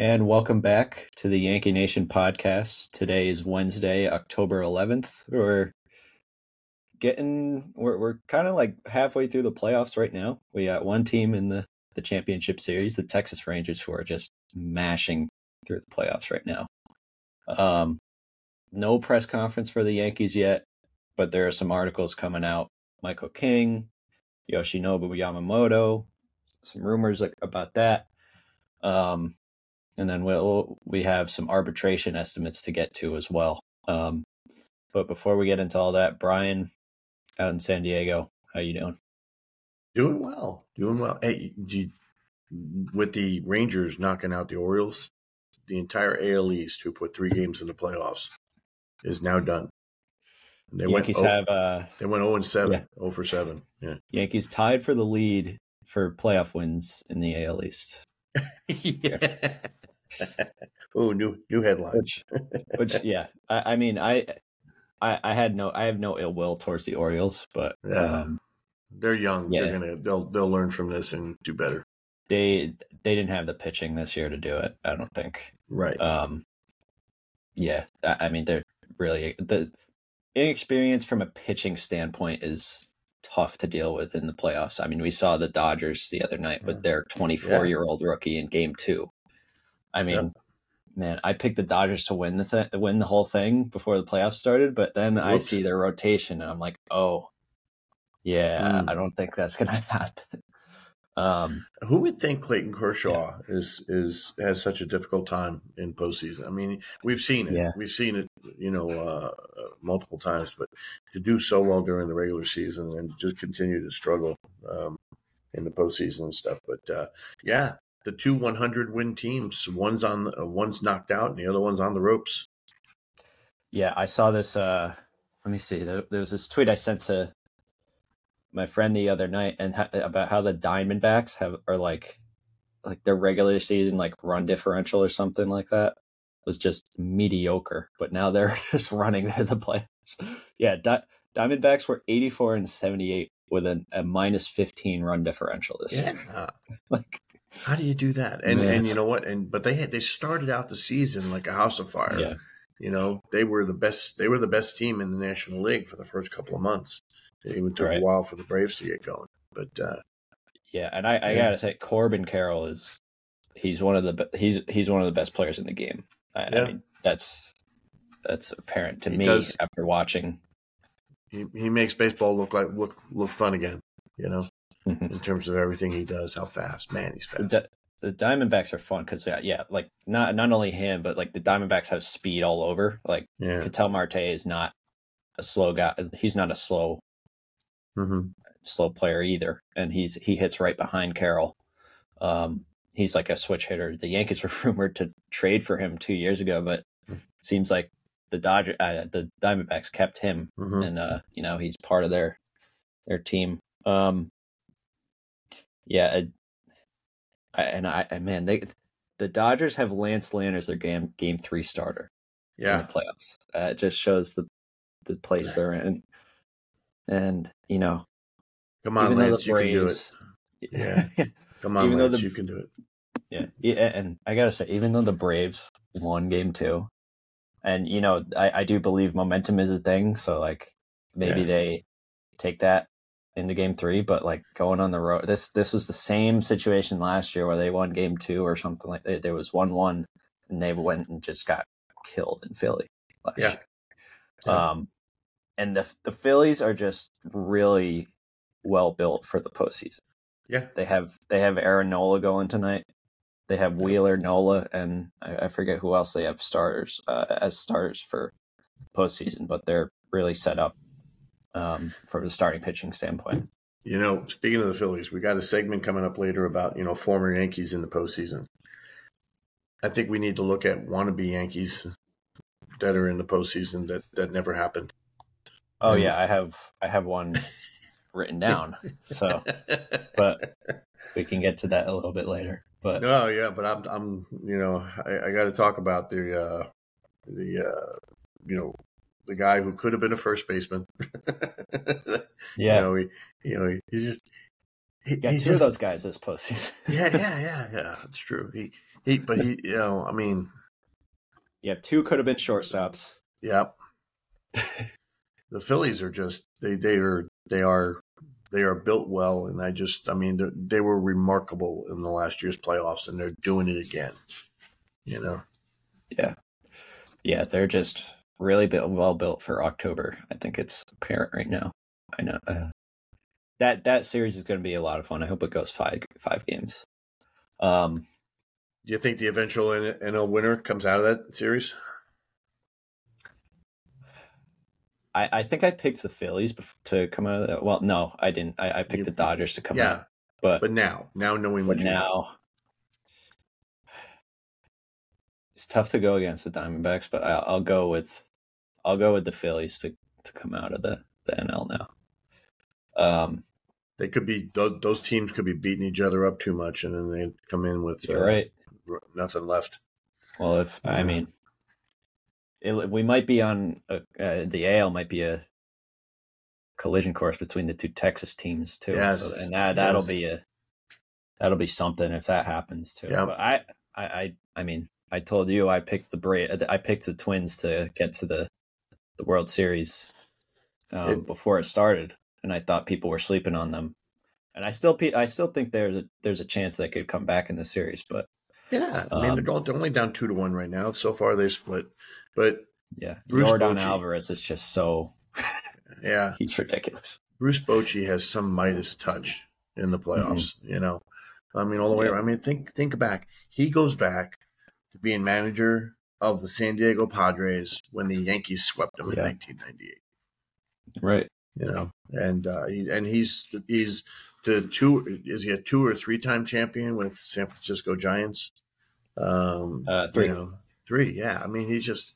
And welcome back to the Yankee Nation podcast. Today is Wednesday, October 11th. We're getting, we're, we're kind of like halfway through the playoffs right now. We got one team in the, the championship series, the Texas Rangers, who are just mashing through the playoffs right now. Um, no press conference for the Yankees yet, but there are some articles coming out. Michael King, Yoshinobu Yamamoto, some rumors about that. Um, and then we'll we have some arbitration estimates to get to as well. Um, but before we get into all that, Brian out in San Diego, how you doing? Doing well, doing well. Hey, you, with the Rangers knocking out the Orioles, the entire AL East, who put three games in the playoffs, is now done. They Yankees went, oh, have uh, they went zero oh and seven, yeah. zero oh for seven. Yeah, Yankees tied for the lead for playoff wins in the AL East. yeah. oh, new new headline. Which, which yeah, I, I mean, I, I, I had no, I have no ill will towards the Orioles, but yeah, um, they're young. Yeah. They're gonna, they'll, they'll learn from this and do better. They, they didn't have the pitching this year to do it. I don't think. Right. Um. Yeah, I, I mean, they're really the inexperience from a pitching standpoint is tough to deal with in the playoffs. I mean, we saw the Dodgers the other night with their 24 year old rookie in game two. I mean, yep. man, I picked the Dodgers to win the th- win the whole thing before the playoffs started, but then Whoops. I see their rotation and I'm like, oh, yeah, mm. I don't think that's gonna happen. Um, Who would think Clayton Kershaw yeah. is is has such a difficult time in postseason? I mean, we've seen it. Yeah. We've seen it, you know, uh, multiple times. But to do so well during the regular season and just continue to struggle um, in the postseason and stuff. But uh, yeah, the two 100 win teams. One's on, uh, one's knocked out, and the other one's on the ropes. Yeah, I saw this. Uh, let me see. There, there was this tweet I sent to my friend the other night, and ha- about how the Diamondbacks have are like, like their regular season like run differential or something like that was just mediocre. But now they're just running. They're the players. yeah, Di- Diamondbacks were 84 and 78 with a, a minus 15 run differential this yeah. year. like how do you do that? And yeah. and you know what? And but they had they started out the season like a house of fire. Yeah. You know, they were the best they were the best team in the National League for the first couple of months. It even took right. a while for the Braves to get going. But uh yeah, and I, I yeah. gotta say Corbin Carroll is he's one of the he's he's one of the best players in the game. I, yeah. I mean that's that's apparent to he me does, after watching. He he makes baseball look like look look fun again, you know. In terms of everything he does. How fast, man, he's fast. The, the Diamondbacks are fun because yeah, yeah, like not not only him, but like the Diamondbacks have speed all over. Like yeah. Ketel Marte is not a slow guy. He's not a slow mm-hmm. slow player either, and he's he hits right behind Carroll. Um, he's like a switch hitter. The Yankees were rumored to trade for him two years ago, but mm. seems like the Dodger, uh, the Diamondbacks kept him, mm-hmm. and uh, you know he's part of their their team. Um, yeah, I, and I man, they the Dodgers have Lance Lynn as their game game three starter. Yeah, in the playoffs. Uh, it just shows the the place they're in, and you know, come on, Lance, you can do it. Yeah, come on, Lance, the, you can do it. Yeah, yeah, and I gotta say, even though the Braves won Game Two, and you know, I, I do believe momentum is a thing. So like, maybe yeah. they take that into game three, but like going on the road, this this was the same situation last year where they won game two or something like that. There was one one, and they went and just got killed in Philly last yeah. year. Yeah. Um, and the the Phillies are just really well built for the postseason. Yeah, they have they have Aaron Nola going tonight. They have Wheeler Nola, and I, I forget who else they have starters uh, as starters for postseason, but they're really set up um, from the starting pitching standpoint. You know, speaking of the Phillies, we got a segment coming up later about you know former Yankees in the postseason. I think we need to look at wannabe Yankees that are in the postseason that that never happened. Oh yeah, I have I have one written down. So, but we can get to that a little bit later. But no, oh, yeah, but I'm I'm you know I, I got to talk about the uh, the uh, you know the guy who could have been a first baseman. yeah, you know, he, you know, he's just he, got two just, of those guys this postseason. yeah, yeah, yeah, yeah. That's true. He, he, but he, you know, I mean, yeah, two could have been shortstops. Yep. the Phillies are just they they are they are they are built well, and I just I mean they were remarkable in the last year's playoffs, and they're doing it again. You know. Yeah. Yeah, they're just really built, well built for October. I think it's apparent right now. I know uh, that that series is going to be a lot of fun. I hope it goes five five games. Um, do you think the eventual NL winner comes out of that series? I, I think I picked the Phillies to come out of that. Well, no, I didn't. I, I picked you, the Dodgers to come yeah, out. But but now, now knowing what now, know. it's tough to go against the Diamondbacks. But I'll, I'll go with I'll go with the Phillies to to come out of the the NL now. Um, they could be those, those teams could be beating each other up too much, and then they come in with uh, right nothing left. Well, if I mean, it, we might be on a, uh, the AL might be a collision course between the two Texas teams too. Yes. So, and that that'll yes. be a that'll be something if that happens too. Yep. But I, I I I mean I told you I picked the Bra- I picked the Twins to get to the the World Series um, it, before it started, and I thought people were sleeping on them. And I still I still think there's a there's a chance they could come back in the series, but yeah, I mean um, they're only down two to one right now. So far they split, but yeah, Bruce Yordan Bochy, Alvarez is just so yeah, he's ridiculous. Bruce Bochy has some Midas touch in the playoffs. Mm-hmm. You know, I mean all the way yeah. around. I mean think think back. He goes back to being manager of the San Diego Padres when the Yankees swept them yeah. in 1998. Right. You know, and uh, he and he's he's the two is he a two or three time champion with San Francisco Giants? Um, uh, three, you know, three. Yeah, I mean he's just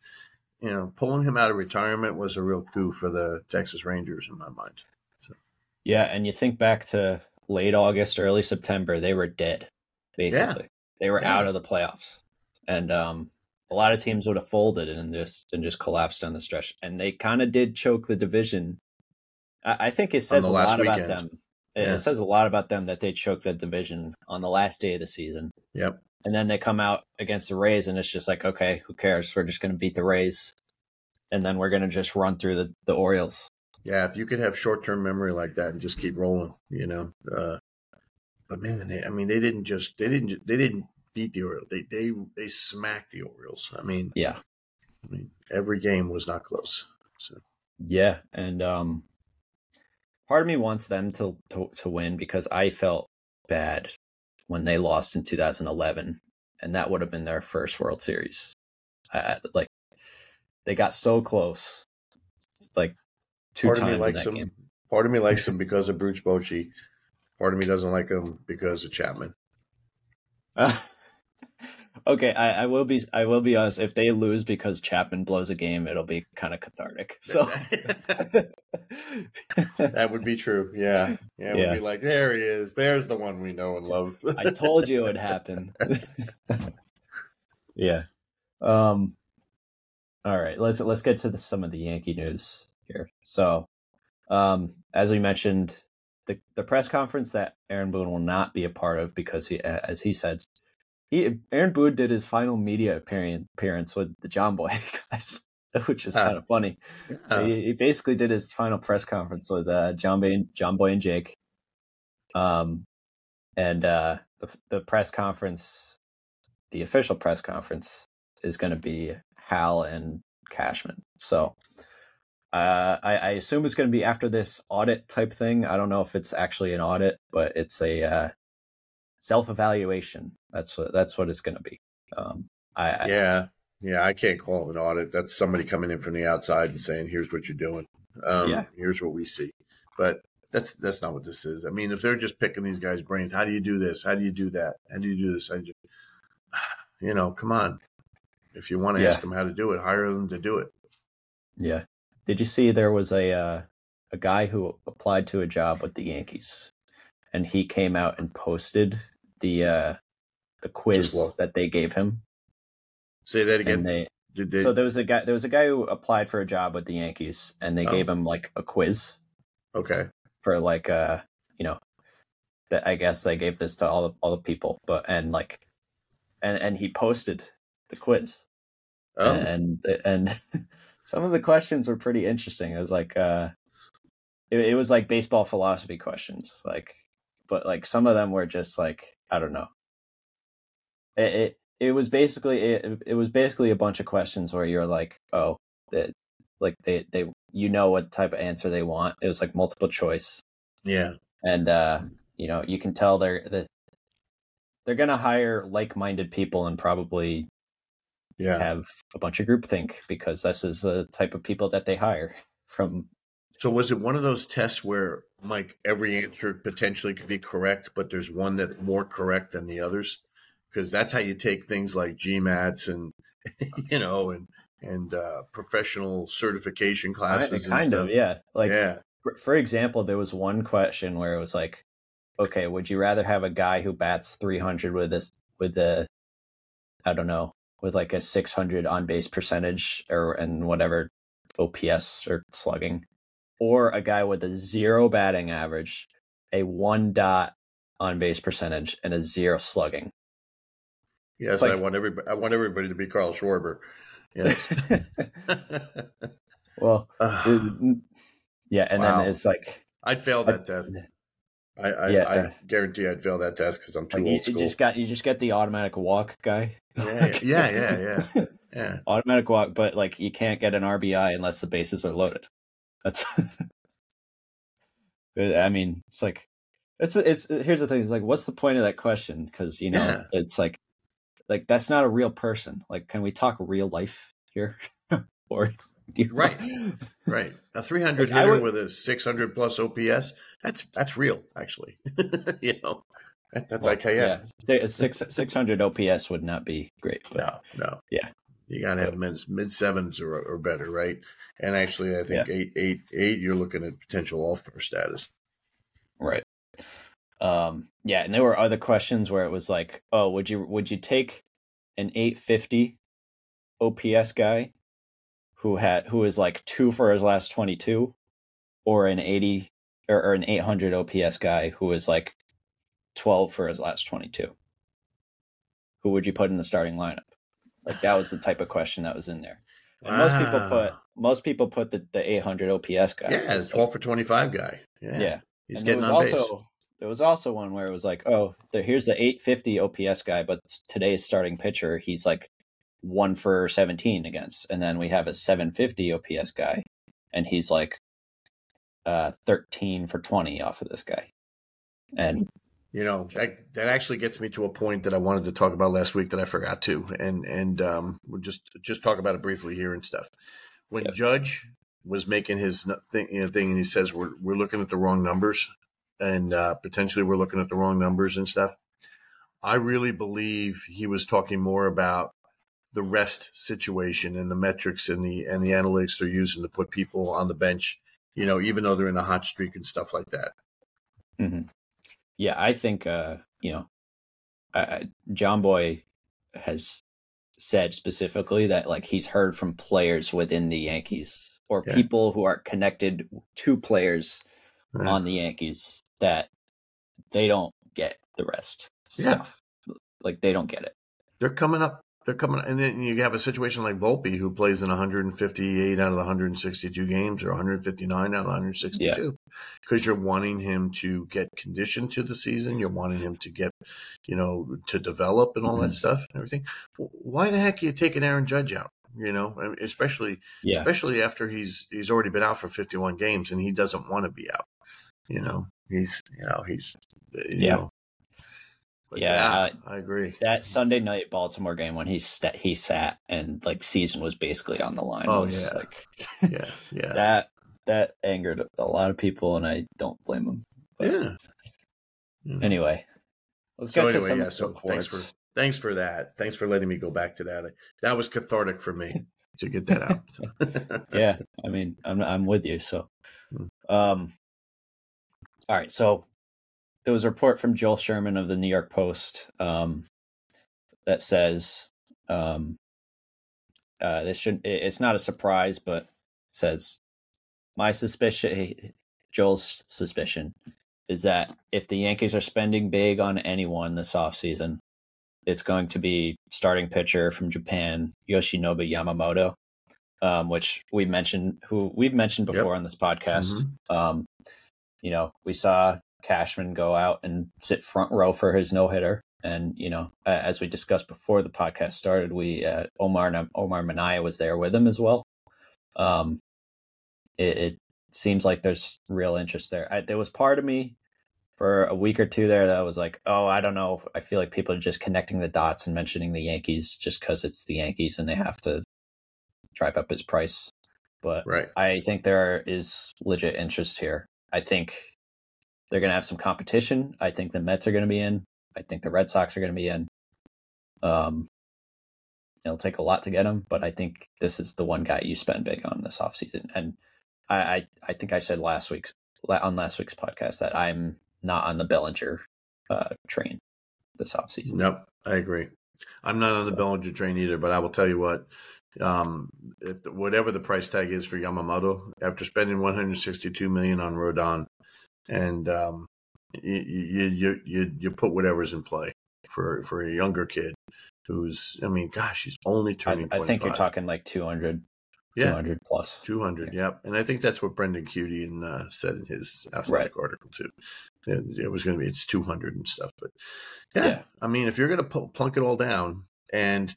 you know pulling him out of retirement was a real coup for the Texas Rangers in my mind. So. Yeah, and you think back to late August, early September, they were dead. Basically, yeah. they were yeah. out of the playoffs, and um, a lot of teams would have folded and just and just collapsed on the stretch. And they kind of did choke the division. I, I think it says a lot weekend. about them yeah. It says a lot about them that they choked that division on the last day of the season. Yep. And then they come out against the Rays, and it's just like, okay, who cares? We're just going to beat the Rays, and then we're going to just run through the, the Orioles. Yeah, if you could have short term memory like that and just keep rolling, you know. Uh, but man, they, I mean, they didn't just they didn't they didn't beat the Orioles. They they they smacked the Orioles. I mean, yeah. I mean, every game was not close. So. Yeah, and um, part of me wants them to, to, to win because I felt bad when they lost in 2011, and that would have been their first World Series. I, like they got so close, like two part times in that him. game. Part of me likes him because of Bruce Bochy. Part of me doesn't like him because of Chapman. Okay, I, I, will be I will be honest. If they lose because Chapman blows a game, it'll be kind of cathartic. So that would be true. Yeah, yeah. It yeah. would be like, there he is. There's the one we know and love. I told you it would happen. yeah. Um. All right. Let's let's get to the, some of the Yankee news here. So, um, as we mentioned, the the press conference that Aaron Boone will not be a part of because he, as he said, he Aaron Boone did his final media appearance with the Jomboy guys, which is uh, kind of funny. Uh, he, he, basically did his final press conference with uh, Jomboy, John Boy and Jake. Um, and uh, the the press conference, the official press conference, is going to be Hal and Cashman. So. Uh, I, I, assume it's going to be after this audit type thing. I don't know if it's actually an audit, but it's a uh, self evaluation. That's what that's what it's going to be. Um, I, I, yeah, yeah, I can't call it an audit. That's somebody coming in from the outside and saying, "Here's what you're doing. Um, yeah. here's what we see." But that's that's not what this is. I mean, if they're just picking these guys' brains, how do you do this? How do you do that? How do you do this? You, you know, come on. If you want to yeah. ask them how to do it, hire them to do it. Yeah. Did you see there was a uh, a guy who applied to a job with the Yankees, and he came out and posted the uh the quiz that they gave him. Say that again. They, they, So there was a guy. There was a guy who applied for a job with the Yankees, and they oh. gave him like a quiz. Okay. For like uh, you know, that I guess they gave this to all the all the people, but and like, and and he posted the quiz, oh. and and some of the questions were pretty interesting. It was like, uh, it, it was like baseball philosophy questions, like, but like some of them were just like I don't know. It it, it was basically it, it was basically a bunch of questions where you're like, oh, that like they they you know what type of answer they want. It was like multiple choice. Yeah. And uh, you know, you can tell they're that they're gonna hire like minded people and probably yeah. have a bunch of groupthink because this is the type of people that they hire from so was it one of those tests where like every answer potentially could be correct, but there's one that's more correct than the others? Because that's how you take things like GMATs and you know and and uh, professional certification classes. Kind, of, yeah. Like, yeah. For, for example, there was one question where it was like, okay, would you rather have a guy who bats 300 with this with a, I don't know, with like a 600 on base percentage or and whatever OPS or slugging, or a guy with a zero batting average, a one dot on base percentage, and a zero slugging. Yes, like, I want everybody. I want everybody to be Kyle Schwarber. Yes. well, it, yeah, and wow. then it's like I'd fail that I, test. I I, yeah, I uh, guarantee I'd fail that test because I'm too like old you, school. You just got you just get the automatic walk guy. Yeah, yeah, yeah, yeah, yeah. automatic walk, but like you can't get an RBI unless the bases are loaded. That's. I mean, it's like it's it's uh, here's the thing. It's like, what's the point of that question? Because you know, yeah. it's like like that's not a real person. Like, can we talk real life here? or right, right. A 300 like hitter would, with a 600 plus OPS. That's that's real, actually. you know, that's well, IKF. Yeah. Six 600 OPS would not be great. But, no, no. Yeah. You got to have mid, mid sevens or, or better, right? And actually, I think eight, eight, eight. You're looking at potential All Star status. Right. Um, yeah, and there were other questions where it was like, oh, would you would you take an 850 OPS guy who had who is like two for his last 22, or an 80 or, or an 800 OPS guy who is like 12 for his last 22? Who would you put in the starting lineup? Like that was the type of question that was in there. And wow. most people put most people put the, the 800 OPS guy. Yeah, 12 like, for 25 guy. Yeah. yeah. He's and getting on also, base. There was also one where it was like, oh, the, here's the 850 OPS guy, but today's starting pitcher, he's like one for 17 against. And then we have a 750 OPS guy, and he's like uh, 13 for 20 off of this guy. And you know that that actually gets me to a point that I wanted to talk about last week that I forgot to, and and um, we'll just just talk about it briefly here and stuff. When yep. Judge was making his thing, you know, thing, and he says we're we're looking at the wrong numbers and uh, potentially we're looking at the wrong numbers and stuff. I really believe he was talking more about the rest situation and the metrics and the and the analytics they're using to put people on the bench. You know, even though they're in a hot streak and stuff like that. Mm-hmm. Yeah, I think uh, you know, uh, Jomboy has said specifically that like he's heard from players within the Yankees or yeah. people who are connected to players yeah. on the Yankees that they don't get the rest yeah. stuff. Like they don't get it. They're coming up. They're coming, and then you have a situation like Volpe, who plays in 158 out of the 162 games, or 159 out of 162, because yeah. you're wanting him to get conditioned to the season. You're wanting him to get, you know, to develop and all mm-hmm. that stuff and everything. Why the heck are you taking Aaron Judge out? You know, especially yeah. especially after he's he's already been out for 51 games and he doesn't want to be out. You know, he's you know he's you yeah. Know, yeah, yeah uh, I agree. That Sunday night Baltimore game when he st- he sat and like season was basically on the line. Oh yeah, like, yeah, yeah. that that angered a lot of people, and I don't blame them. But yeah. Anyway, let's so get anyway, to some yeah, so thanks for thanks for that. Thanks for letting me go back to that. That was cathartic for me to get that out. yeah, I mean, I'm I'm with you. So, hmm. um, all right, so there was a report from Joel Sherman of the New York Post um, that says um, uh, this should it's not a surprise, but says my suspicion, Joel's suspicion is that if the Yankees are spending big on anyone this offseason, it's going to be starting pitcher from Japan, Yoshinobu Yamamoto, um, which we mentioned who we've mentioned before yep. on this podcast. Mm-hmm. Um, you know, we saw Cashman go out and sit front row for his no hitter. And you know, as we discussed before the podcast started, we uh, Omar Omar Minaya was there with him as well. Um, it, it seems like there's real interest there. I, there was part of me for a week or two there that was like, oh, I don't know. I feel like people are just connecting the dots and mentioning the Yankees just because it's the Yankees and they have to drive up his price. But right. I think there is legit interest here. I think they're going to have some competition. I think the Mets are going to be in. I think the Red Sox are going to be in. Um, it'll take a lot to get him, but I think this is the one guy you spend big on this offseason. And I, I, I think I said last week's on last week's podcast that I'm not on the Bellinger uh, train this offseason. Nope, I agree. I'm not on so. the Bellinger train either, but I will tell you what, um, if the, whatever the price tag is for Yamamoto, after spending 162 million on Rodon, and um, you, you you you you put whatever's in play for for a younger kid who's, I mean, gosh, he's only turning. I, I think you're talking like 200 yeah. 200 200, yeah. yep. And I think that's what Brendan Kuty uh, said in his athletic right. article, too. It, it was going to be, it's 200 and stuff. But yeah, yeah. I mean, if you're going to plunk it all down and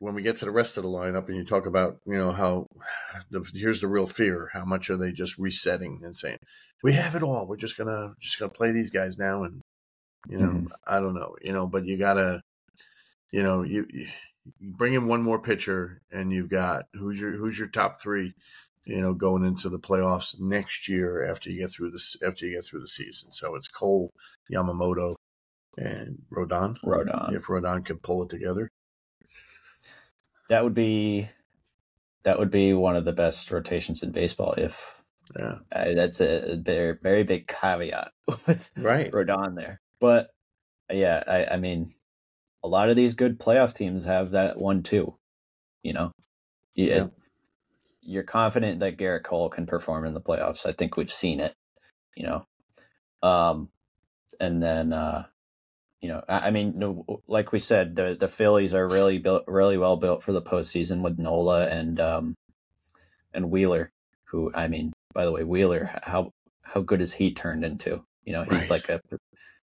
when we get to the rest of the lineup and you talk about, you know, how the, here's the real fear, how much are they just resetting and saying, we have it all. We're just going to, just to play these guys now. And, you know, mm-hmm. I don't know, you know, but you got to, you know, you, you bring in one more pitcher, and you've got who's your who's your top three, you know, going into the playoffs next year after you get through this after you get through the season. So it's Cole, Yamamoto, and Rodon. Rodon. If Rodon can pull it together, that would be that would be one of the best rotations in baseball. If yeah, uh, that's a very very big caveat with right Rodon there, but yeah, I, I mean a lot of these good playoff teams have that one too. You know, yeah. you're confident that Gerrit Cole can perform in the playoffs. I think we've seen it. You know, um, and then uh, you know, I, I mean, like we said, the the Phillies are really built, really well built for the postseason with Nola and um, and Wheeler. Who I mean, by the way, Wheeler, how how good is he turned into? You know, he's right. like a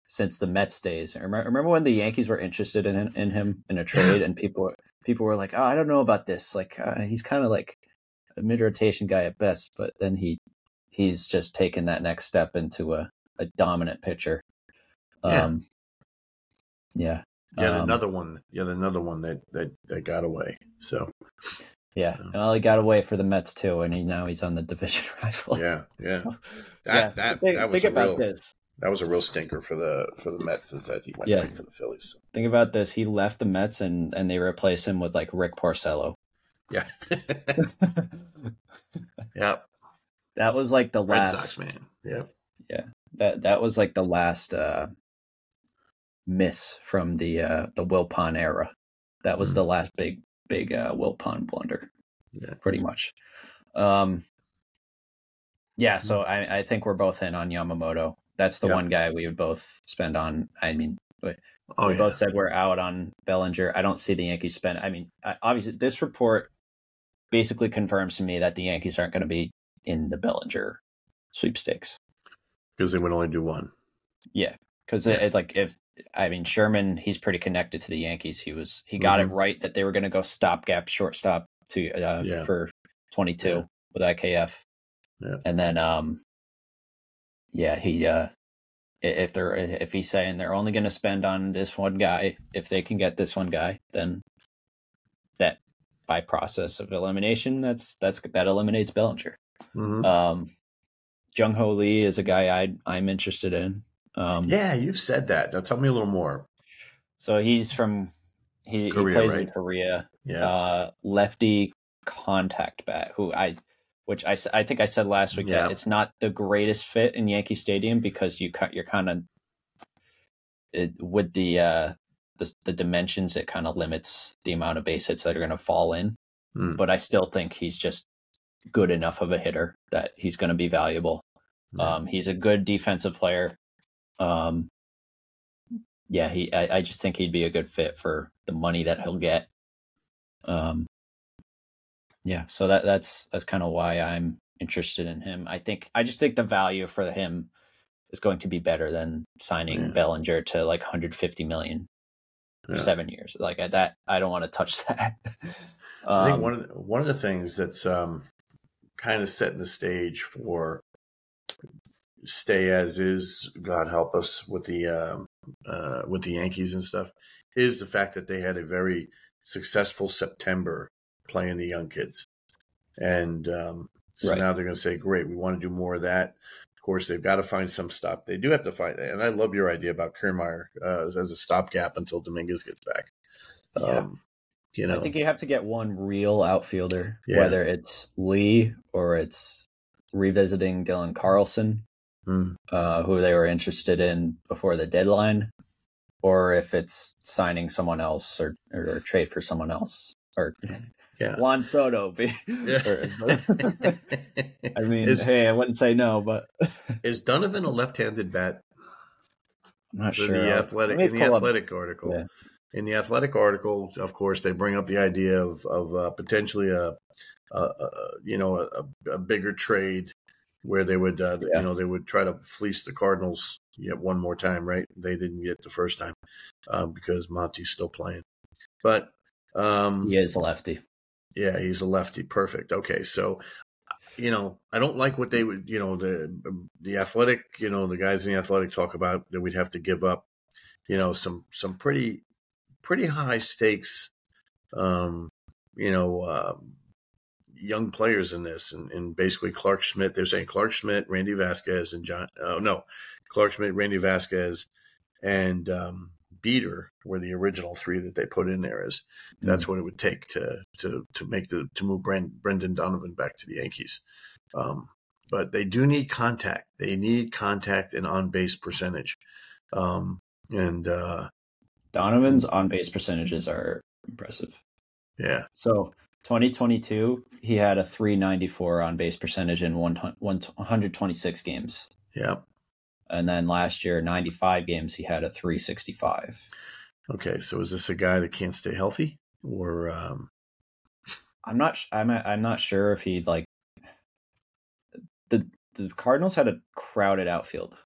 since the Mets days. Remember when the Yankees were interested in in him in a trade, and people people were like, "Oh, I don't know about this. Like, uh, he's kind of like a mid rotation guy at best." But then he he's just taken that next step into a, a dominant pitcher. Um, yeah. Yeah. Yet um, another one. Yet another one that that, that got away. So. Yeah, well, he got away for the Mets too, and he now he's on the division rival. Yeah, yeah. So, that, yeah. That, so think, that was think about real, this that was a real stinker for the for the Mets is that he went yeah. to the Phillies. Think about this: he left the Mets and and they replaced him with like Rick Porcello. Yeah. yep. That was like the last Red Sox man. Yep. Yeah. That that was like the last uh miss from the uh the Wilpon era. That was mm. the last big big uh Wilpon blunder. Yeah. Pretty much. Um yeah, so mm. I, I think we're both in on Yamamoto. That's the yep. one guy we would both spend on. I mean, we, oh, we yeah. both said we're out on Bellinger. I don't see the Yankees spend. I mean, obviously, this report basically confirms to me that the Yankees aren't going to be in the Bellinger sweepstakes because they would only do one. Yeah, because yeah. like if I mean Sherman, he's pretty connected to the Yankees. He was he got mm-hmm. it right that they were going to go stopgap shortstop to uh, yeah. for twenty two yeah. with IKF. Yeah. And then um yeah, he uh if they're if he's saying they're only going to spend on this one guy, if they can get this one guy, then that by process of elimination, that's that's that eliminates Bellinger. Mm-hmm. Um, Jung Hoo Lee is a guy I I'm interested in. Um, yeah, you've said that. Now tell me a little more. So he's from he, Korea, he plays right? in Korea. Yeah, uh, lefty contact bat. Who I which I, I think I said last week yeah. that it's not the greatest fit in Yankee Stadium because you you're kind of it, with the uh the the dimensions it kind of limits the amount of base hits that are going to fall in. Mm. But I still think he's just good enough of a hitter that he's going to be valuable. Yeah. Um, he's a good defensive player. Um, yeah, he. I, I just think he'd be a good fit for the money that he'll get. Um, yeah, so that that's that's kind of why I'm interested in him. I think I just think the value for him is going to be better than signing yeah. Bellinger to like 150 million for yeah. seven years. Like that, I don't want to touch that. um, I think one of the, one of the things that's um, kind of setting the stage for stay as is. God help us with the um, uh, with the Yankees and stuff is the fact that they had a very successful September playing the young kids, and um, so right. now they're going to say, "Great, we want to do more of that." Of course, they've got to find some stop. They do have to find, and I love your idea about Kiermaier uh, as a stopgap until Dominguez gets back. Yeah. Um, you know, I think you have to get one real outfielder, yeah. whether it's Lee or it's revisiting Dylan Carlson, mm. uh, who they were interested in before the deadline, or if it's signing someone else or, or, or trade for someone else or yeah. Juan Soto. Yeah. I mean, is, hey, I wouldn't say no, but is Donovan a left-handed bat? I'm not sure. The athletic in the athletic up. article. Yeah. In the athletic article, of course, they bring up the idea of of uh, potentially a, a, a, you know a, a, bigger trade where they would uh, yeah. you know they would try to fleece the Cardinals yet one more time. Right? They didn't get the first time um, because Monty's still playing, but um, he is a lefty. Yeah, he's a lefty. Perfect. Okay, so you know, I don't like what they would, you know, the the athletic, you know, the guys in the athletic talk about that we'd have to give up, you know, some some pretty pretty high stakes, um, you know, uh, young players in this, and, and basically Clark Schmidt. They're saying Clark Schmidt, Randy Vasquez, and John. Uh, no, Clark Schmidt, Randy Vasquez, and um, Beeter were the original three that they put in there. As that's mm what it would take to to to make the to move Brand, Brendan Donovan back to the Yankees. Um, but they do need contact. They need contact and on base percentage. Um, and uh, Donovan's on base percentages are impressive. Yeah. So 2022, he had a 394 on base percentage in 126 games. Yeah. And then last year, 95 games, he had a 365. Okay, so is this a guy that can't stay healthy, or um... I'm not. I'm. I'm not sure if he like the the Cardinals had a crowded outfield.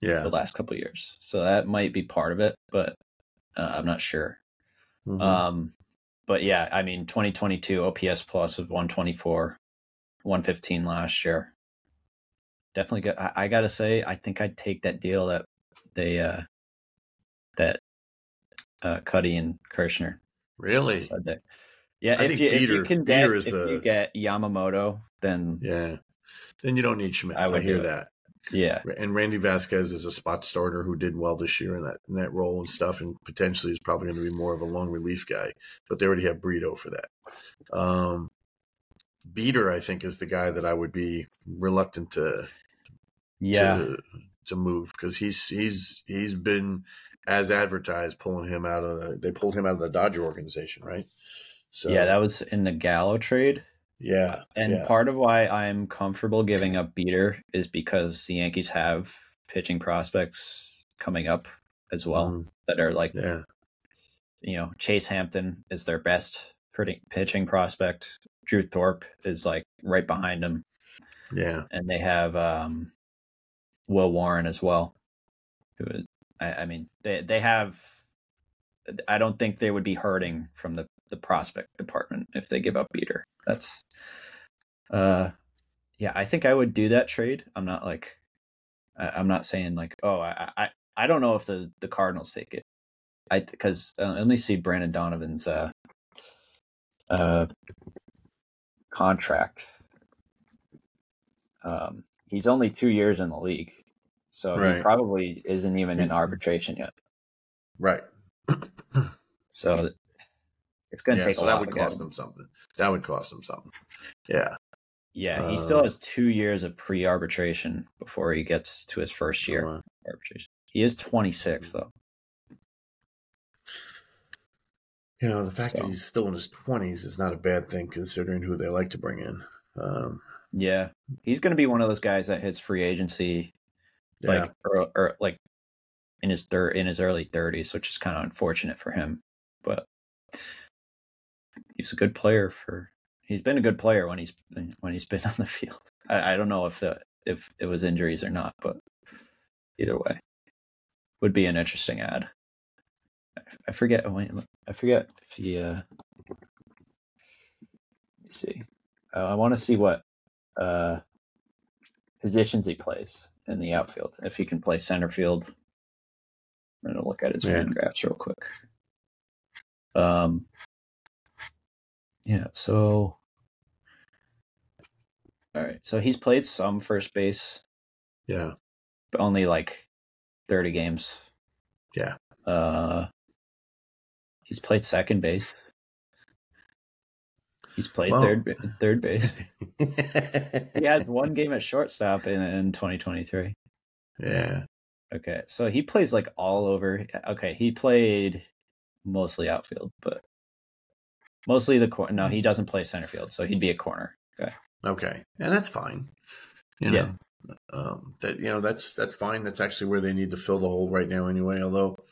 Yeah, the last couple years, so that might be part of it, but uh, I'm not sure. Mm-hmm. Um, but yeah, I mean, 2022 OPS plus was 124, 115 last year definitely good. I, I, gotta say, I think I'd take that deal that they uh that uh Kuty and Kirschner. Really? Said that. Yeah, I if you, Beeter, if you can get if the... you get Yamamoto, then yeah, then you don't need Schmidt. I would I hear that. Yeah, and Randy Vasquez is a spot starter who did well this year in that in that role and stuff, and potentially is probably going to be more of a long relief guy. But they already have Brito for that. Um, Beeter, I think, is the guy that I would be reluctant to yeah to, to move because he's he's he's been as advertised pulling him out of they pulled him out of the Dodger organization, right? So yeah, that was in the Gallo trade. Yeah, and yeah. part of why I'm comfortable giving up Beeter is because the Yankees have pitching prospects coming up as well mm. that are like, yeah. you know, Chase Hampton is their best pitching prospect. Drew Thorpe is like right behind him. Yeah, and they have um, Will Warren as well. Who is, I, I mean, they they have. I don't think they would be hurting from the the prospect department if they give up Beeter. That's, uh, yeah, I think I would do that trade. I'm not like, I, am not saying like, oh, I, I I don't know if the the Cardinals take it. I because uh, let me see Brandon Donovan's uh uh contract. Um, he's only two years in the league, so right. he probably isn't even in arbitration yet. Right. so it's going to yeah, take. So that would cost him something. That would cost him something. Yeah. Yeah, he uh, still has two years of pre-arbitration before he gets to his first year uh, arbitration. He is 26 though. You know, the fact so. that he's still in his 20s is not a bad thing considering who they like to bring in. Um, yeah, he's going to be one of those guys that hits free agency, yeah. like or, or like in his third in his early 30s, which is kind of unfortunate for him. But he's a good player for he's been a good player when he's when he's been on the field. I, I don't know if the if it was injuries or not, but either way, would be an interesting ad. I forget. I forget if he. Uh, let me see. Uh, I want to see what uh, positions he plays in the outfield. If he can play center field. I'm gonna look at his yeah. graphs real quick. Um. Yeah. So. All right. So he's played some first base. Yeah. But only like thirty games. Yeah. Uh. He's played second base. He's played third third base. he had one game at shortstop in, in 2023. Yeah. Okay, so he plays like all over. Okay, he played mostly outfield, but mostly the corner. No, he doesn't play center field, so he'd be a corner. Okay. Okay, and that's fine. You know, yeah. um, that you know that's that's fine. That's actually where they need to fill the hole right now, anyway. Although,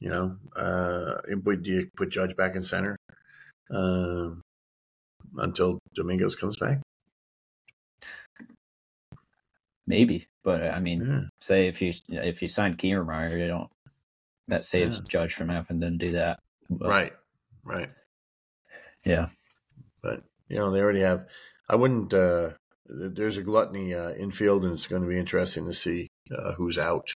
you know, uh, do you put Judge back in center? Um, until Dominguez comes back? Maybe, but I mean, yeah. say if you if you sign Kiermaier, you don't that saves yeah. Judge from having to do that. But, right, right. Yeah, but you know they already have. I wouldn't. uh There's a gluttony uh, infield, and it's going to be interesting to see uh, who's out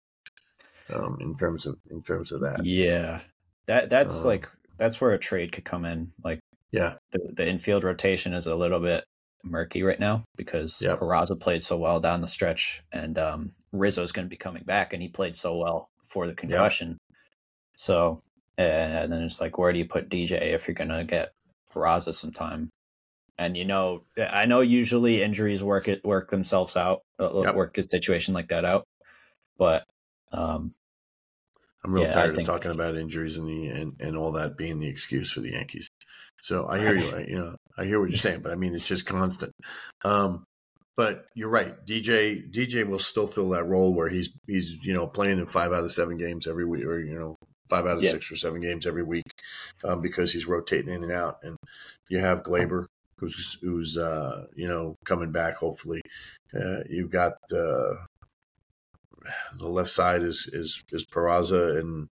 um, in terms of in terms of that. Yeah, that that's um, like that's where a trade could come in. Like yeah. The, the infield rotation is a little bit murky right now because yep. Peraza played so well down the stretch, and um, Rizzo's going to be coming back, and he played so well before the concussion. Yep. So, and then it's like, where do you put DJ if you're going to get Peraza some time? And you know, I know usually injuries work it work themselves out, uh, yep. work a situation like that out, but um, I'm real yeah, tired think, of talking about injuries and the and, and all that being the excuse for the Yankees. So I hear you. you know, I hear what you're saying, but I mean, it's just constant. Um, but you're right. DJ DJ will still fill that role where he's he's you know playing in five out of seven games every week, or you know five out of yeah. six or seven games every week, um, because he's rotating in and out. And you have Gleyber, who's who's uh, you know coming back. Hopefully, uh, you've got uh, the left side is is is Peraza and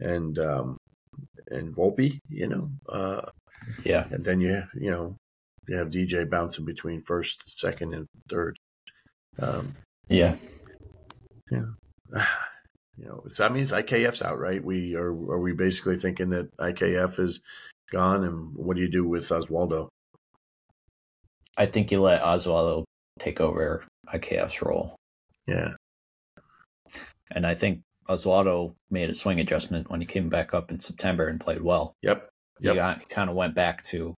and um, and Volpe. You know, uh, yeah. And then you you know you have DJ bouncing between first, second, and third. Um, yeah. Yeah. You know, so that means IKF's out, right? We are are we basically thinking that IKF is gone, and what do you do with Oswaldo? I think you let Oswaldo take over IKF's role. Yeah. And I think Oswaldo made a swing adjustment when he came back up in September and played well. Yep. Yep. He, kind of went back to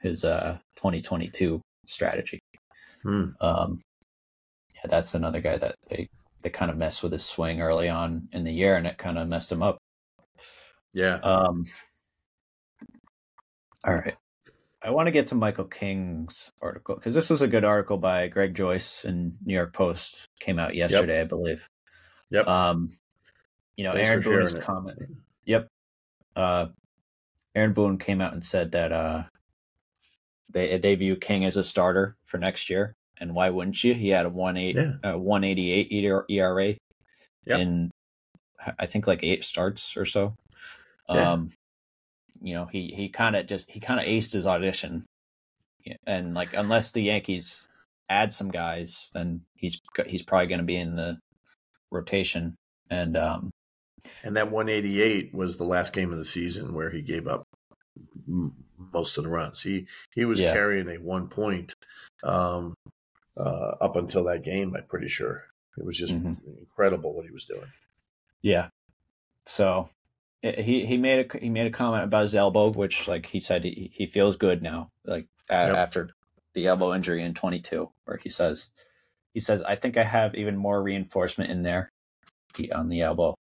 his uh, 2022 strategy. Hmm. Um, yeah, that's another guy that they, they kind of messed with his swing early on in the year, and it kind of messed him up. Yeah. Um, all right. I want to get to Michael King's article because this was a good article by Greg Joyce in New York Post. Came out yesterday, yep. I believe. Yep. Um, you know, Thanks Aaron Boone's comment. Yep. Uh, Aaron Boone came out and said that uh, they they view King as a starter for next year, and why wouldn't you? He had a one eight yeah. uh, one eighty eight ERA yep. in I think like eight starts or so. Yeah. Um, you know, he he kind of just he kind of aced his audition, and like unless the Yankees add some guys, then he's he's probably going to be in the rotation. And um, and that 188 was the last game of the season where he gave up most of the runs. He he was yeah. carrying a one point um, uh, up until that game. I'm pretty sure it was just mm-hmm. incredible what he was doing. Yeah. So eh, he he made a he made a comment about his elbow, which like he said he, he feels good now, like yep. after the elbow injury in 22, where he says he says I think I have even more reinforcement in there on the elbow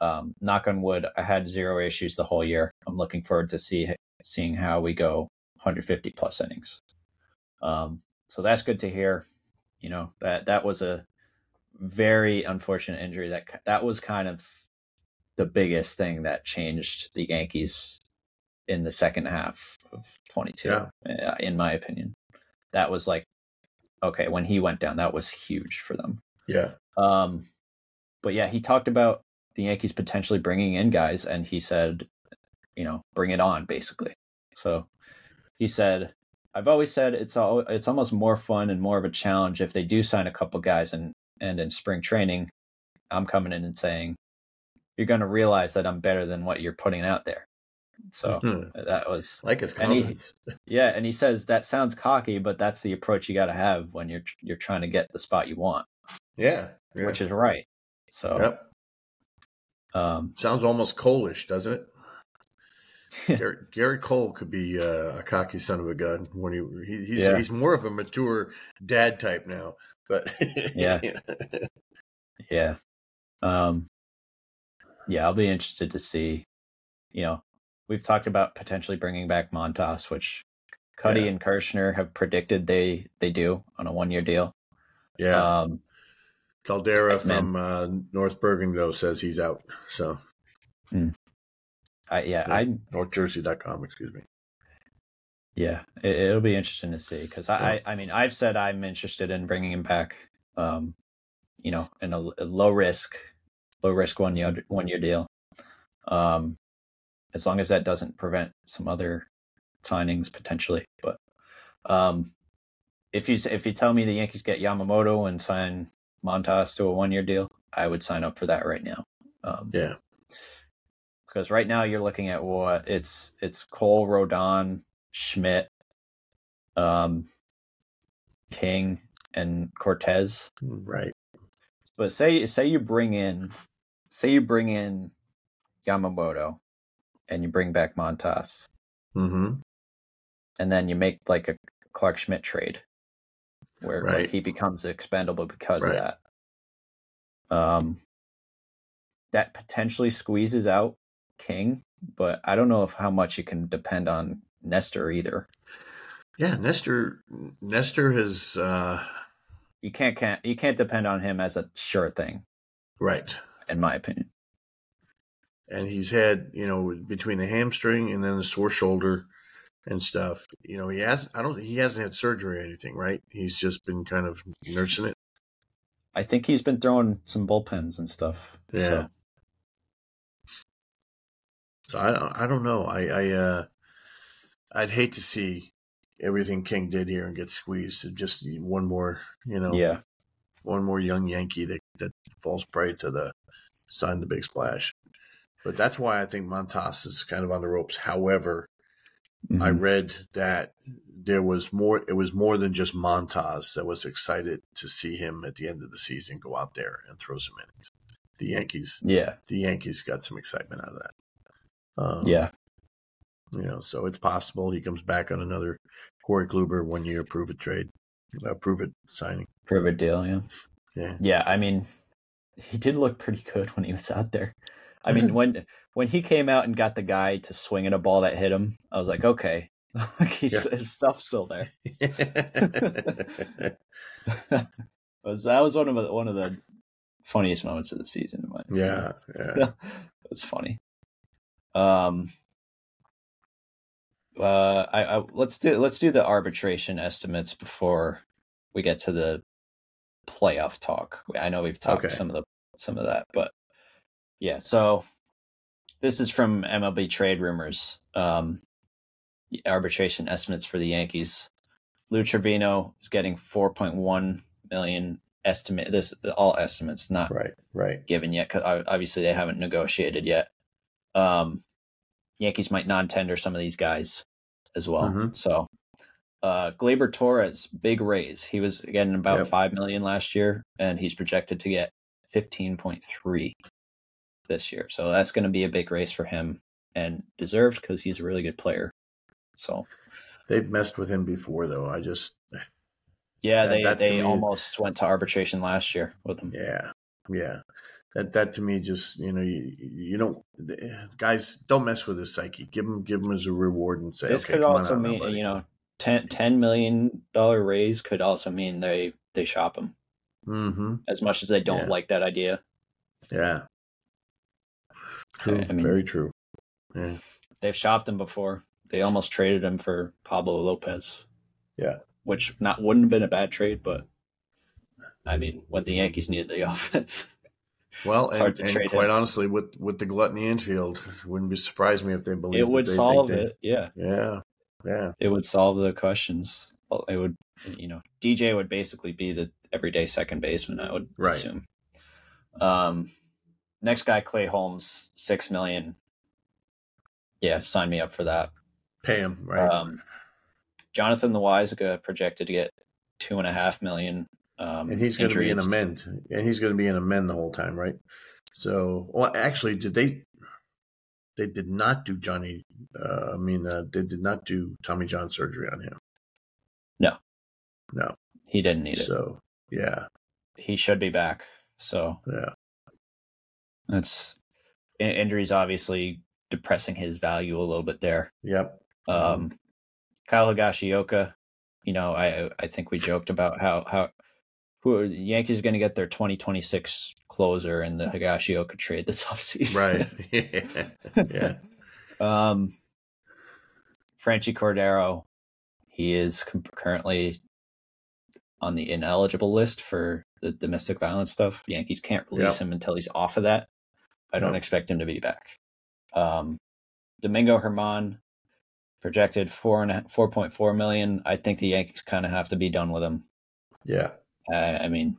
um, knock on wood, I had zero issues the whole year. I'm looking forward to see seeing how we go 150 plus innings. Um, so that's good to hear. You know that that was a very unfortunate injury. That that was kind of the biggest thing that changed the Yankees in the second half of 22. Yeah. Uh, in my opinion, that was like okay when he went down. That was huge for them. Yeah. Um, but yeah, he talked about the Yankees potentially bringing in guys, and he said, you know, bring it on, basically. So he said, I've always said it's all it's almost more fun and more of a challenge if they do sign a couple guys and and in spring training, I'm coming in and saying, you're going to realize that I'm better than what you're putting out there. So mm-hmm. that was like his confidence. And he, yeah, and he says that sounds cocky, but that's the approach you got to have when you're you're trying to get the spot you want. Yeah, yeah. which is right. So, yep. Um, sounds almost Coleish, doesn't it? Gerrit, Gerrit Cole could be uh, a cocky son of a gun when he, he he's yeah. he's more of a mature dad type now. But yeah, yeah, um, yeah. I'll be interested to see. You know, we've talked about potentially bringing back Montas, which Kuty yeah. and Kirschner have predicted they they do on a one year deal. Yeah. Um, Caldera from uh, North Bergen though says he's out. So. Mm. I, yeah, I NorthJersey.com. Excuse me. Yeah, it, will be interesting to see because I, yeah. I, I, mean, I've said I'm interested in bringing him back. Um, you know, in a, a low risk, low risk one year one year deal. Um, as long as that doesn't prevent some other signings potentially. But um, if you if you tell me the Yankees get Yamamoto and sign Montas to a one year deal, I would sign up for that right now. Um, yeah, because right now you're looking at what it's it's Cole, Rodon, Schmidt, um, King, and Cortes. Right. But say say you bring in say you bring in Yamamoto and you bring back Montas. Mm-hmm. And then you make like a Clarke Schmidt trade where right. like, he becomes expendable because right. of that. Um, that potentially squeezes out King, but I don't know if how much you can depend on Nestor either. Yeah, Nestor. Nestor has. Uh... You can't can't you can't depend on him as a sure thing, right? In my opinion. And he's had you know between the hamstring and then the sore shoulder and stuff. You know, he has. I don't. He hasn't had surgery or anything, right? He's just been kind of nursing it. I think he's been throwing some bullpens and stuff. Yeah. So, so I. I don't know. I. I. uh I'd hate to see everything King did here and get squeezed. and Just one more, you know. Yeah. One more young Yankee that that falls prey to the sign the big splash. But that's why I think Montas is kind of on the ropes. However, Mm-hmm. I read that there was more. It was more than just Montas that was excited to see him at the end of the season go out there and throw some innings. The Yankees, yeah, the Yankees got some excitement out of that. Um, yeah, you know, so it's possible he comes back on another Corey Kluber one year prove it trade, uh, prove it signing, prove it deal. Yeah, yeah, yeah. I mean, he did look pretty good when he was out there. I mean, when when he came out and got the guy to swing at a ball that hit him, I was like, okay, like yeah. his stuff's still there. was that was one of the one of the funniest moments of the season. yeah, yeah, it was funny. Um, uh, I, I let's do let's do the arbitration estimates before we get to the playoff talk. I know we've talked okay. some of the some of that, but yeah, so this is from MLB Trade Rumors. Um, arbitration estimates for the Yankees. Lou Trivino is getting 4.1 million estimate. This all estimates, not right, right, given yet. Because obviously they haven't negotiated yet. Um, Yankees might non-tender some of these guys as well. Mm-hmm. So, uh, Gleyber Torres, big raise. He was getting about yep. five million last year, and he's projected to get 15.3 this year. So that's going to be a big raise for him and deserved because he's a really good player. So they've messed with him before, though. I just yeah, that, they that they me, almost went to arbitration last year with him. Yeah, yeah. That that to me just you know you you don't guys don't mess with his psyche. Give him give him as a reward and say this okay, could also mean you know 10, $10 million raise could also mean they they shop him. Mm-hmm. As much as they don't yeah. like that idea. Yeah. True. I mean, Very true. Yeah. They've shopped him before. They almost traded him for Pablo Lopez. Yeah. Which not wouldn't have been a bad trade, but I mean, when the Yankees needed the offense. Well, and, and quite him. honestly, with with the gluttony infield, wouldn't be surprised me if they believe it would solve they, it. Yeah, yeah, yeah. It would solve the questions. It would, you know, DJ would basically be the everyday second baseman. I would right. assume. Um, next guy, Clay Holmes, six million. Yeah, sign me up for that. Pay him right. Um, Jonathan Loáisiga projected to get two and a half million. Um, and he's going to be an amend, and he's going to be an amend the whole time, right? So, well, actually, did they? They did not do Johnny. Uh, I mean, uh, they did not do Tommy John surgery on him. No, no, he didn't need it. So, yeah, he should be back. So, yeah, that's injuries obviously depressing his value a little bit there. Yep. Um, Kyle Higashioka, you know, I I think we joked about how how who are, Yankees going to get their 2026 closer in the Higashioka trade this offseason. Right. yeah. um, Franchy Cordero, he is currently on the ineligible list for the domestic violence stuff. Yankees can't release yep. him until he's off of that. I don't yep. expect him to be back. Um, Domingo Germán projected four and four point four million. I think the Yankees kind of have to be done with him. Yeah, uh, I mean,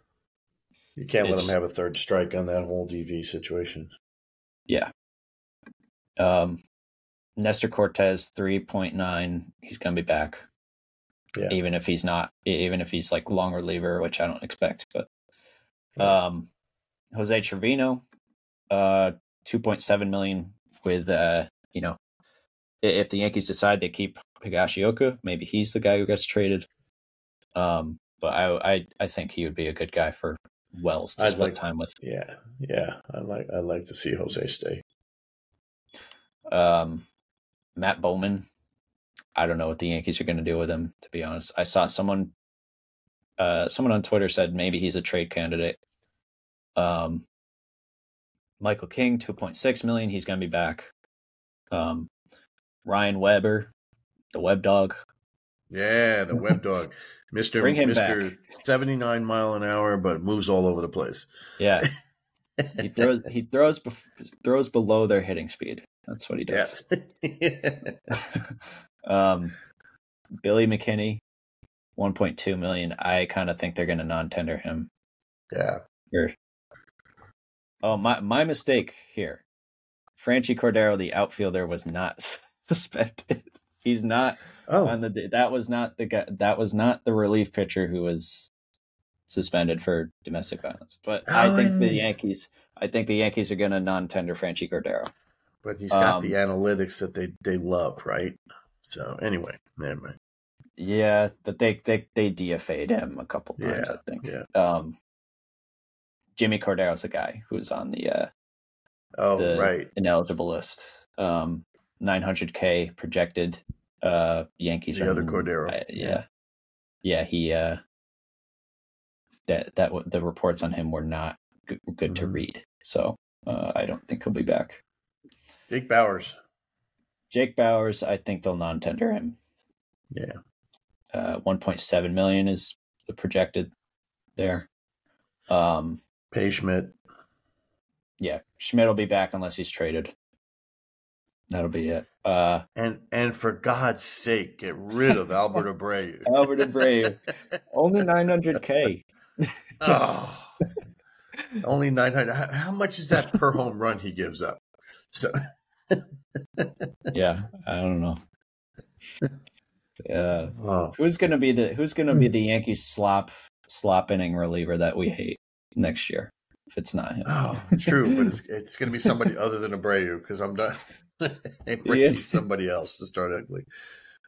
you can't let them have a third strike on that whole DV situation. Yeah. Um, Nestor point nine. He's gonna be back. Yeah. Even if he's not, even if he's like long reliever, which I don't expect, but um, Jose Trevino, uh, two point seven million with uh, you know, if the Yankees decide they keep Higashioka, maybe he's the guy who gets traded. Um, but I, I I think he would be a good guy for Wells to I'd split like, time with. Yeah, yeah, I like I like to see Jose stay. Um, Matt Bowman, I don't know what the Yankees are going to do with him. To be honest, I saw someone, uh, someone on Twitter said maybe he's a trade candidate. Um, Michael King, two point six million. He's going to be back. Um, Ryan Weber, the Web Dog. Yeah, the Web Dog. Mister Mister seventy nine mile an hour, but moves all over the place. Yeah, he throws he throws throws below their hitting speed. That's what he does. Yes. um, Billy McKinney, one point two million. I kind of think they're going to non tender him. Yeah. Here. Oh my my mistake here. Franchy Cordero, the outfielder, was not suspended. He's not oh. on the that was not the guy that was not the relief pitcher who was suspended for domestic violence. But oh, I think the Yankees I think the Yankees are going to non-tender Franchy Cordero. But he's got um, the analytics that they they love, right? So anyway, never mind. Yeah, but they they they DFA'd him a couple times, yeah, I think. Yeah. Um, Jimmy Cordero's a guy who's on the uh, oh the right ineligible list. Um, 900k projected. Uh, Yankees. The other Cordero. Uh, yeah, yeah. He uh, that that the reports on him were not good, good mm-hmm. to read. So uh, I don't think he'll be back. Jake Bauers. Jake Bauers. I think they'll non-tender him. Yeah. Uh, 1.7 million is the projected there. Um, Pay Schmidt. Yeah, Schmidt will be back unless he's traded. That'll be it. Uh, and and for God's sake, get rid of Albert Abreu. Albert Abreu, only nine hundred k. oh, only nine hundred. How, how much is that per home run he gives up? So, yeah, I don't know. Uh, oh. Who's gonna be the Who's gonna be the Yankees slop slop inning reliever that we hate next year? If it's not him. Oh, true, but it's it's gonna be somebody other than Abreu because I'm done. bring yeah. somebody else to start ugly.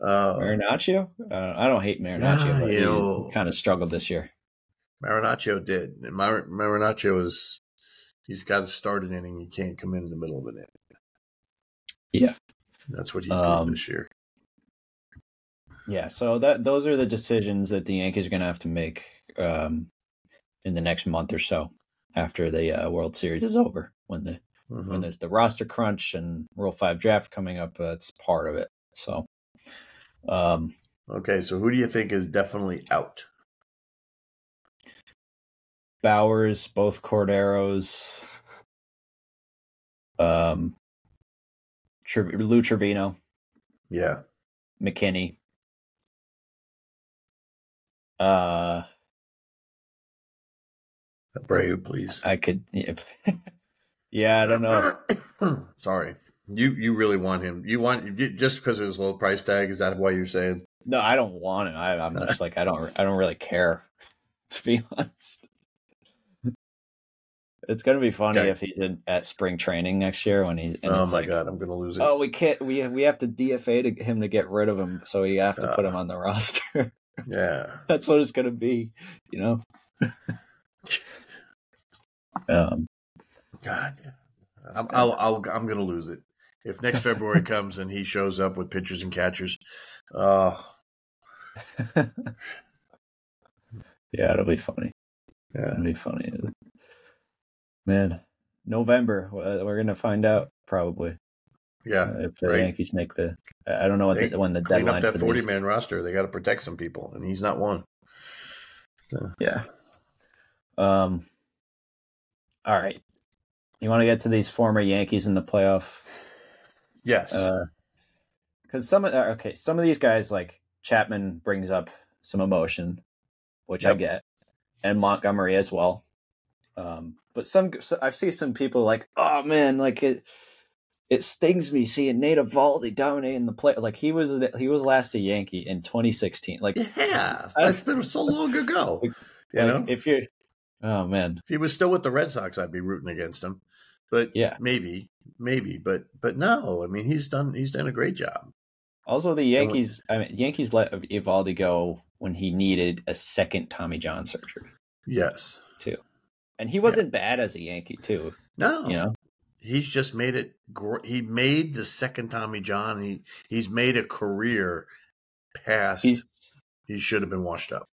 Uh, Marinaccio? Uh, I don't hate Marinaccio, but know, kind of struggled this year. Marinaccio did. And Mar- Marinaccio is he's got to start an inning. He can't come in in the middle of an inning. Yeah, that's what he um, did this year. Yeah, so that those are the decisions that the Yankees are going to have to make. Um, in the next month or so after the uh, World Series is over when the mm-hmm. when there's the roster crunch and Rule Five draft coming up. Uh, it's part of it. So, um, okay. So who do you think is definitely out? Bauers, both Corderos, um, Lou Trivino, yeah, McKinney, uh, Abreu, please. I could. Yeah, yeah I don't know. Sorry, you you really want him? You want just because of his low price tag? Is that why you're saying? No, I don't want it. I, I'm just like I don't. I don't really care. To be honest, it's gonna be funny okay. if he's in, at spring training next year when he. oh my like, god, I'm gonna lose it. Oh, we can't. We we have to DFA to him to get rid of him, so we have to uh, put him on the roster. yeah, that's what it's gonna be. You know. um. God. I'm, I'll, I'll, I'm gonna lose it if next February comes and he shows up with pitchers and catchers. Uh, yeah, it'll be funny. Yeah, it'll be funny. Man, November. We're gonna find out probably. Yeah, uh, if the right. Yankees make the, I don't know what the, when the clean deadline. up that forty man roster. They got to protect some people, and he's not one. So. Yeah. Um. All right. You want to get to these former Yankees in the playoff? Yes. Because uh, some of uh, okay, some of these guys like Chapman brings up some emotion, which yep. I get, and Montgomery as well. Um, but some so I've seen some people like, oh man, like it it stings me seeing Nate Eovaldi dominating the play. Like he was he was last a Yankee in 2016. Like yeah, that's been so long ago. Like, you know, if you're oh man, if he was still with the Red Sox, I'd be rooting against him. But yeah, maybe, maybe, but but no. I mean, he's done he's done a great job. Also, the Yankees. I mean, Yankees let Eovaldi go when he needed a second Tommy John surgery. Yes, too and he wasn't yeah. bad as a Yankee too. No, you know, he's just made it. He made the second Tommy John. He he's made a career past. He's, he should have been washed up.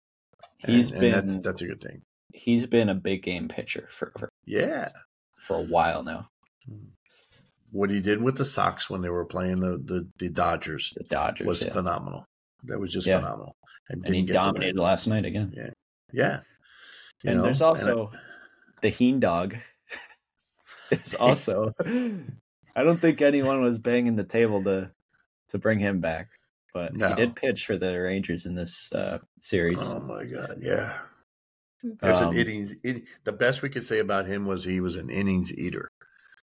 He's and, been and that's that's a good thing. He's been a big game pitcher for, for yeah for a while now. What he did with the Sox when they were playing the the, the Dodgers, the Dodgers was yeah. phenomenal. That was just yeah. phenomenal. And, and he dominated last night again. Yeah, yeah. You and know, there's also and the Heen dog it's also. I don't think anyone was banging the table to to bring him back, but no. he did pitch for the Rangers in this uh, series. Oh my god, yeah. There's um, an innings. In, the best we could say about him was he was an innings eater.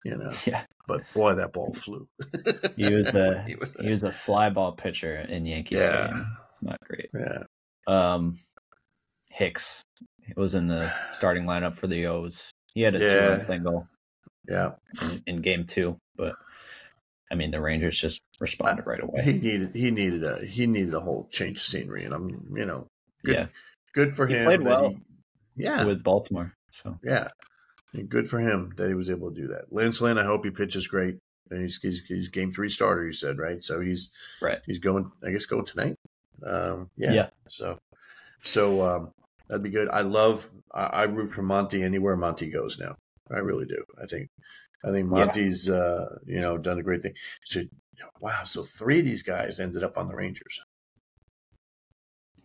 You know. Yeah. But boy, that ball flew. he was a he was a, he was a fly ball pitcher in Yankee yeah. Stadium. Not great. Yeah. Um, Hicks it was in the starting lineup for the O's. He had a yeah. two run single. Yeah. In, in, game two, but I mean the Rangers just responded right away. He needed he needed a he needed a whole change of scenery, and I'm you know good, yeah good for he him. Played well. Yeah, with Baltimore. So yeah, good for him that he was able to do that. Lance Lynn, I hope he pitches great. He's, he's, he's game three starter. You said right, so he's right. He's going. I guess going tonight. Um, yeah. yeah. So so um, That'd be good. I love. I, I, root for Monty anywhere Monty goes now. I really do. I think. I think Monty's, yeah. uh, you know, done a great thing. So, wow. So three of these guys ended up on the Rangers.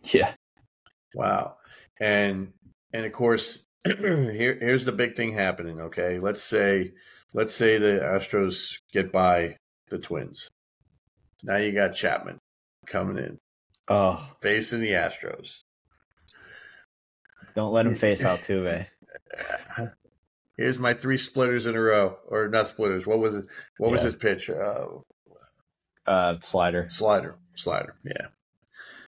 Yeah. Wow. And and of course, here here's the big thing happening. Okay, let's say let's say the Astros get by the Twins. Now you got Chapman coming in, oh, facing the Astros. Don't let him face Altuve. Here's my three splitters in a row, or not splitters. What was it? What yeah. was his pitch? Uh, uh, slider. Slider. Slider. Yeah.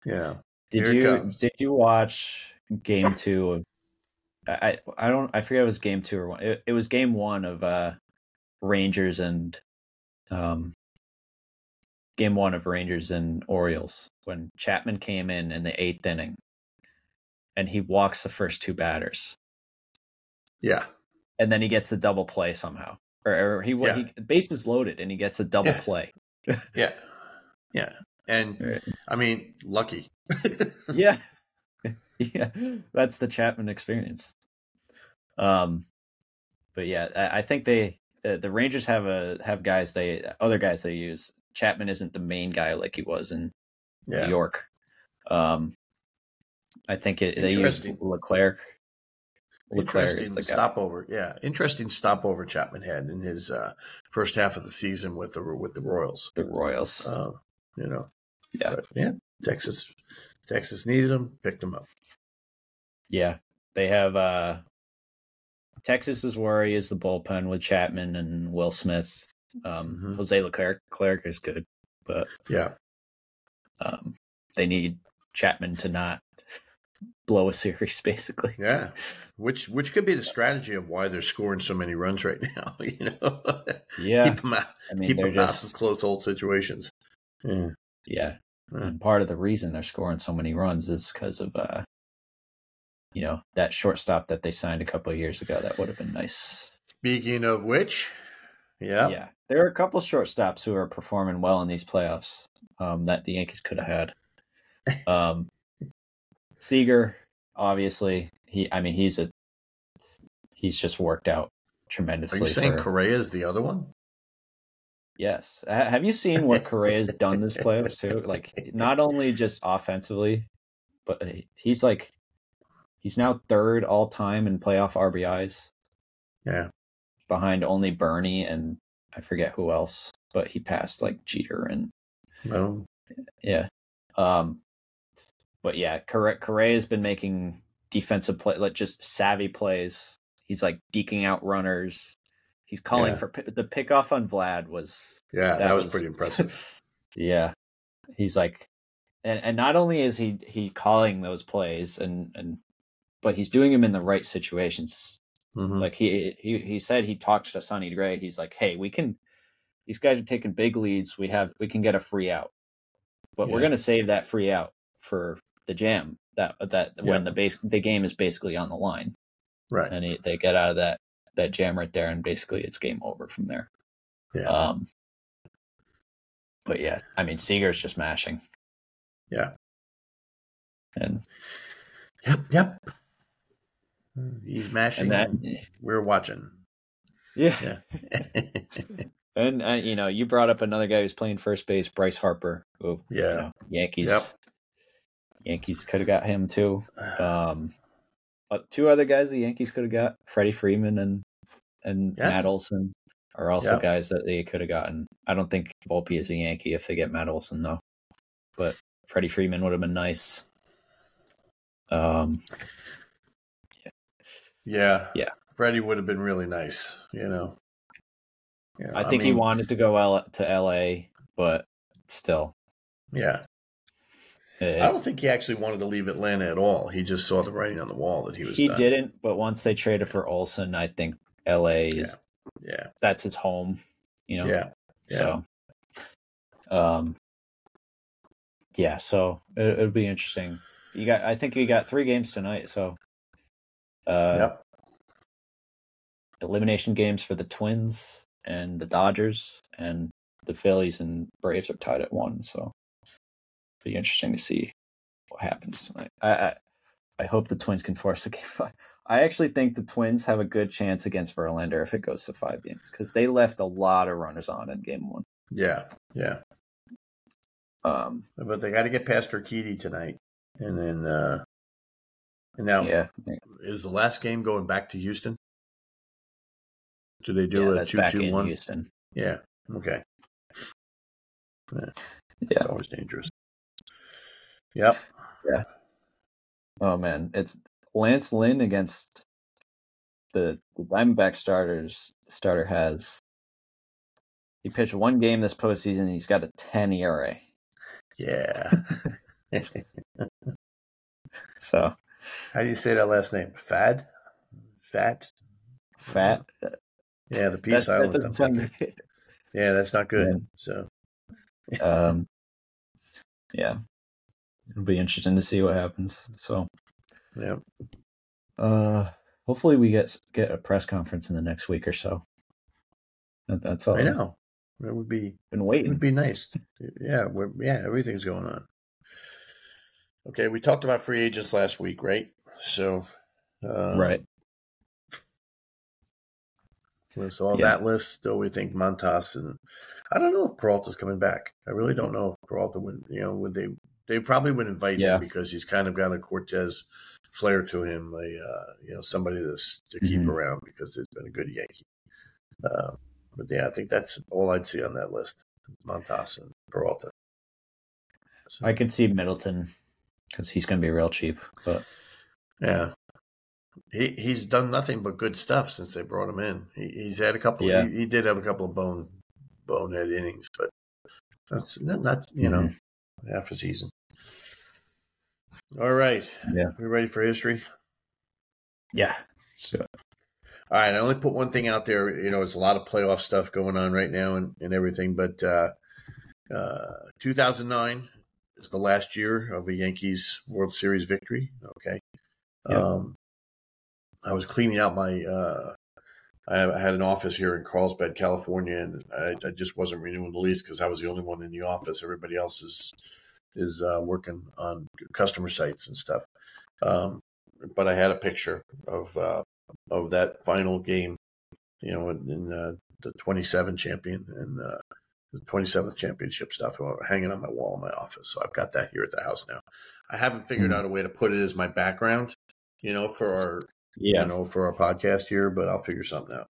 Yeah. Did Here you did you watch game two of? I I don't I forget it was game two or one. It, it was game one of uh Rangers and um game one of Rangers and Orioles when Chapman came in in the eighth inning and he walks the first two batters. Yeah. And then he gets the double play somehow. Or, or he, yeah. he base is loaded and he gets a double yeah. play. yeah. Yeah. And right. I mean, lucky. yeah. Yeah. That's the Chapman experience. Um, but yeah, I, I think they the, the, Rangers have a have guys they other guys they use. Chapman isn't the main guy like he was in yeah. New York. Um, I think it, they use Leclerc. Leclerc Interesting is stopover, yeah. Interesting stopover Chapman had in his uh, first half of the season with the with the Royals. The Royals, uh, you know, yeah, but, yeah. Texas, Texas needed them, picked them up. Yeah, they have uh, Texas's worry is the bullpen with Chapman and Will Smith. Um, mm-hmm. Jose Leclerc, Leclerc is good, but yeah, um, they need Chapman to not blow a series, basically. Yeah, which which could be the strategy of why they're scoring so many runs right now. You know, yeah, keep them out. I mean, keep them just... out of close hold situations. Yeah, yeah. And part of the reason they're scoring so many runs is because of uh, you know that shortstop that they signed a couple of years ago. That would have been nice. Speaking of which, yeah, yeah, there are a couple shortstops who are performing well in these playoffs um, that the Yankees could have had. Um, Seager, obviously, he. I mean, he's a he's just worked out tremendously. Are you saying for, Correa is the other one? Yes. Have you seen what Correa's done this playoffs too? Like, not only just offensively, but he's like He's now third all time in playoff RBIs. Yeah. Behind only Bernie and I forget who else, but he passed like Jeter and Oh. Yeah. Um but yeah, Correa has been making defensive play like just savvy plays. He's like deking out runners. He's calling yeah. for the pickoff on Vlad was Yeah, that, that was, was pretty impressive. yeah. He's like and and not only is he he calling those plays and and but he's doing them in the right situations. Mm-hmm. Like he he he said he talked to Sonny Gray. He's like, hey, we can. These guys are taking big leads. We have we can get a free out, but yeah. we're gonna save that free out for the jam that that yeah. when the base the game is basically on the line, right? And he, they get out of that that jam right there, and basically it's game over from there. Yeah. Um. But yeah, I mean Seager's just mashing. Yeah. And. Yep. Yep. He's mashing. That, we're watching. Yeah. yeah. and uh, you know, you brought up another guy who's playing first base, Bryce Harper. Who, yeah. You know, Yankees. Yep. Yankees could have got him too. Um, but two other guys the Yankees could have got, Freddie Freeman and and yeah. Matt Olson, are also yep. guys that they could have gotten. I don't think Volpe is a Yankee if they get Matt Olson though, but Freddie Freeman would have been nice. Um, yeah. Yeah. Freddie would have been really nice, you know. Yeah, I think I mean, he wanted to go L- to LA, but still. Yeah. It, I don't think he actually wanted to leave Atlanta at all. He just saw the writing on the wall that he was. He done. didn't, but once they traded for Olson, I think LA is. Yeah. yeah. That's his home, you know. Yeah. yeah. So. Um. Yeah, so it, it'll be interesting. You got, I think you got three games tonight, so uh, yep. Elimination games for the Twins and the Dodgers and the Phillies and Braves are tied at one. So be interesting to see what happens tonight. I, I, I hope the Twins can force a game five. I actually think the Twins have a good chance against Verlander if it goes to five games because they left a lot of runners on in game one. Yeah, yeah. Um, but they got to get past Urquidy tonight, and then uh, and now, yeah. is the last game going back to Houston? Do they do yeah, a two two one? Houston. Yeah. Okay. Yeah. It's always dangerous. Yep. Yeah. Oh man, it's Lance Lynn against the the Diamondback starters. Starter has he pitched one game this postseason. He's got a ten ERA. Yeah. so how do you say that last name? Fad? Fat? Fat? Yeah, the peace island. That yeah, that's not good. Yeah. So, um, yeah, it'll be interesting to see what happens. So, yeah. Uh, hopefully we get get a press conference in the next week or so. That, that's all. I know. It would be been waiting. It would be nice. Yeah, yeah, everything's going on. Okay, we talked about free agents last week, right? So, uh, right. So on yeah. that list, still we think Montas and I don't know if Peralta's coming back. I really don't know if Peralta would. You know, would they? They probably would invite yeah. him because he's kind of got a Cortes flair to him. A uh, you know somebody to to keep mm-hmm. around because he's been a good Yankee. Uh, but yeah, I think that's all I'd see on that list: Montas and Peralta. So. I could see Middleton because he's going to be real cheap. But yeah, he he's done nothing but good stuff since they brought him in. He, he's had a couple. Yeah. He, he, did have a couple of bone bonehead innings, but that's not, not you mm-hmm. know half a season. All right. Yeah. We ready for history? Yeah. So. All right. I only put one thing out there. You know, there's a lot of playoff stuff going on right now and, and everything, but uh, uh, 2009 is the last year of a Yankees World Series victory. Okay. Yeah. Um, I was cleaning out my. Uh, I had an office here in Carlsbad, California, and I, I just wasn't renewing the lease because I was the only one in the office. Everybody else is is uh, working on customer sites and stuff. Um, but I had a picture of uh, of that final game, you know, in, uh, the 27 champion and uh, the 27th championship stuff hanging on my wall in my office. So I've got that here at the house now. I haven't figured mm-hmm. out a way to put it as my background, you know, for our yeah. you know for our podcast here, but I'll figure something out.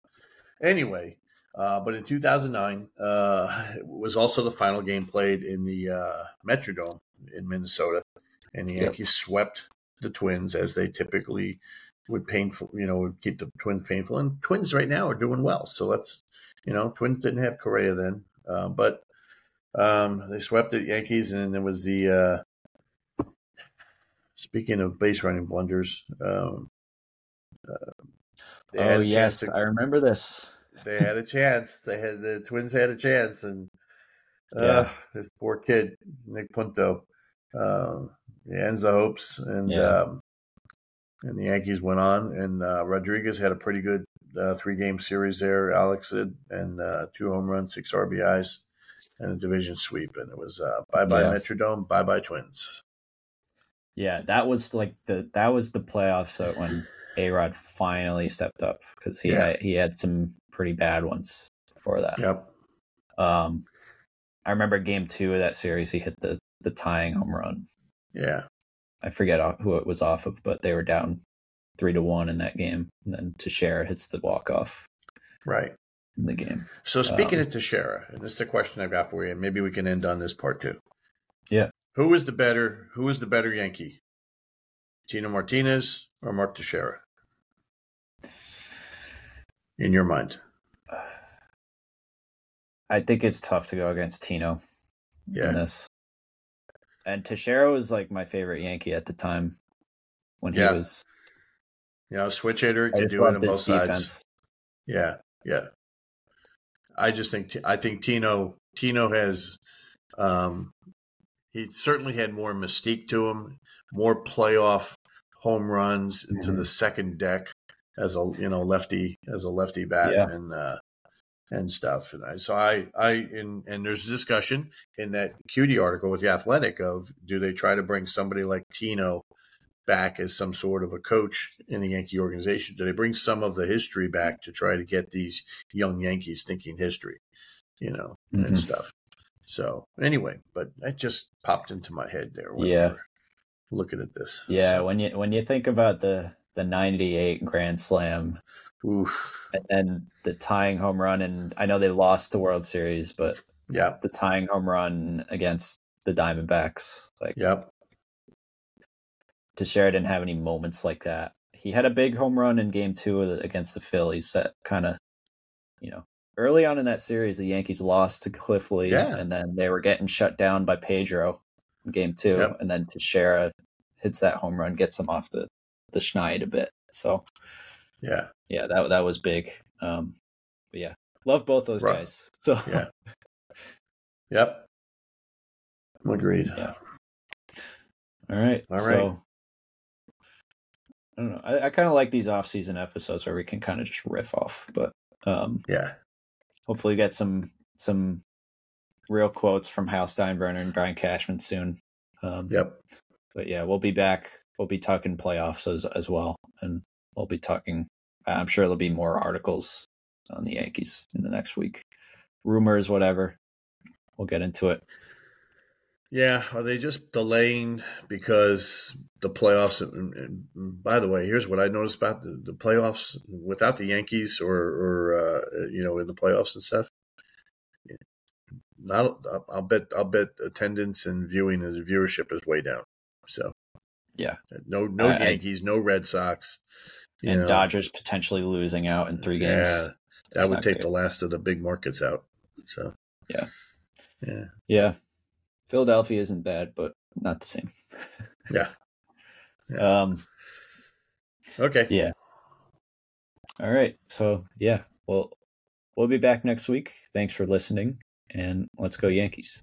Anyway, uh, but in 2009, uh, was also the final game played in the uh, Metrodome in Minnesota, and the Yankees yep. swept the Twins as they typically would painful, you know, would keep the Twins painful. And Twins right now are doing well, so let's, you know, Twins didn't have Correa then, uh, but um, they swept the Yankees, and there was the. Uh, speaking of base running blunders, um, oh yes, to, I remember this they had a chance. They had the Twins had a chance, and uh, yeah. this poor kid Nick Punto, uh, ends the hopes, and yeah. um, and the Yankees went on, and uh, Rodriguez had a pretty good uh, three game series there. Alex did, and uh, two home runs, six RBIs, and a division sweep, and it was bye bye Metrodome, bye bye Twins. Yeah, that was like the that was the playoffs when A Rod finally stepped up because he yeah. had, he had some pretty bad ones before that. Yep. Um, I remember game two of that series, he hit the the tying home run. Yeah. I forget who it was off of, but they were down three to one in that game, and then Teixeira hits the walk off. Right. In the game. So speaking um, of Teixeira, and this is a question I've got for you, and maybe we can end on this part too. Yeah. Who is the better? Who is the better Yankee? Tino Martinez or Mark Teixeira? In your mind? I think it's tough to go against Tino. Yeah. In this. And Teixeira was like my favorite Yankee at the time when he yeah. was. Yeah, switch hitter could do it on both sides. Defense. Yeah, yeah. I just think I think Tino Tino has um he certainly had more mystique to him, more playoff home runs into mm-hmm. the second deck as a you know lefty as a lefty bat yeah. and uh and stuff. And I, so I, I, and, and there's a discussion in that Kuty article with the Athletic of do they try to bring somebody like Tino back as some sort of a coach in the Yankee organization? Do they bring some of the history back to try to get these young Yankees thinking history, you know, mm-hmm. and stuff? So anyway, but that just popped into my head there. yeah. looking at this. Yeah. So. When you, when you think about the, the 98 Grand Slam Oof. And then the tying home run, and I know they lost the World Series, but yeah, the tying home run against the Diamondbacks, like yep. Teixeira didn't have any moments like that. He had a big home run in Game Two against the Phillies that kind of, you know, early on in that series, the Yankees lost to Cliff Lee, yeah. and then they were getting shut down by Pedro in Game Two, yep. and then Teixeira hits that home run, gets him off the the schneid a bit. So yeah. Yeah, that that was big. Um but yeah. Love both those right. guys. So Yeah. Yep. Agreed. Yeah. All right. All right. So, I don't know. I, I kind of like these off-season episodes where we can kind of just riff off, but um, yeah. Hopefully, get some some real quotes from Hal Steinbrenner and Brian Cashman soon. Um, yep. But yeah, we'll be back. We'll be talking playoffs as as well, and we'll be talking I'm sure there'll be more articles on the Yankees in the next week. Rumors, whatever. We'll get into it. Yeah, are they just delaying because the playoffs? By the way, here's what I noticed about the, the playoffs without the Yankees or, or uh, you know, in the playoffs and stuff. Not, I'll bet, I'll bet attendance and viewing and viewership is way down. So, yeah, no, no I, Yankees, I, no Red Sox, and know. Dodgers potentially losing out in three games. Yeah, that would take the last of the big markets out. So, yeah, yeah, yeah. Philadelphia isn't bad, but not the same. yeah. yeah. Um. Okay. Yeah. All right. So yeah, well, we'll be back next week. Thanks for listening, and let's go Yankees.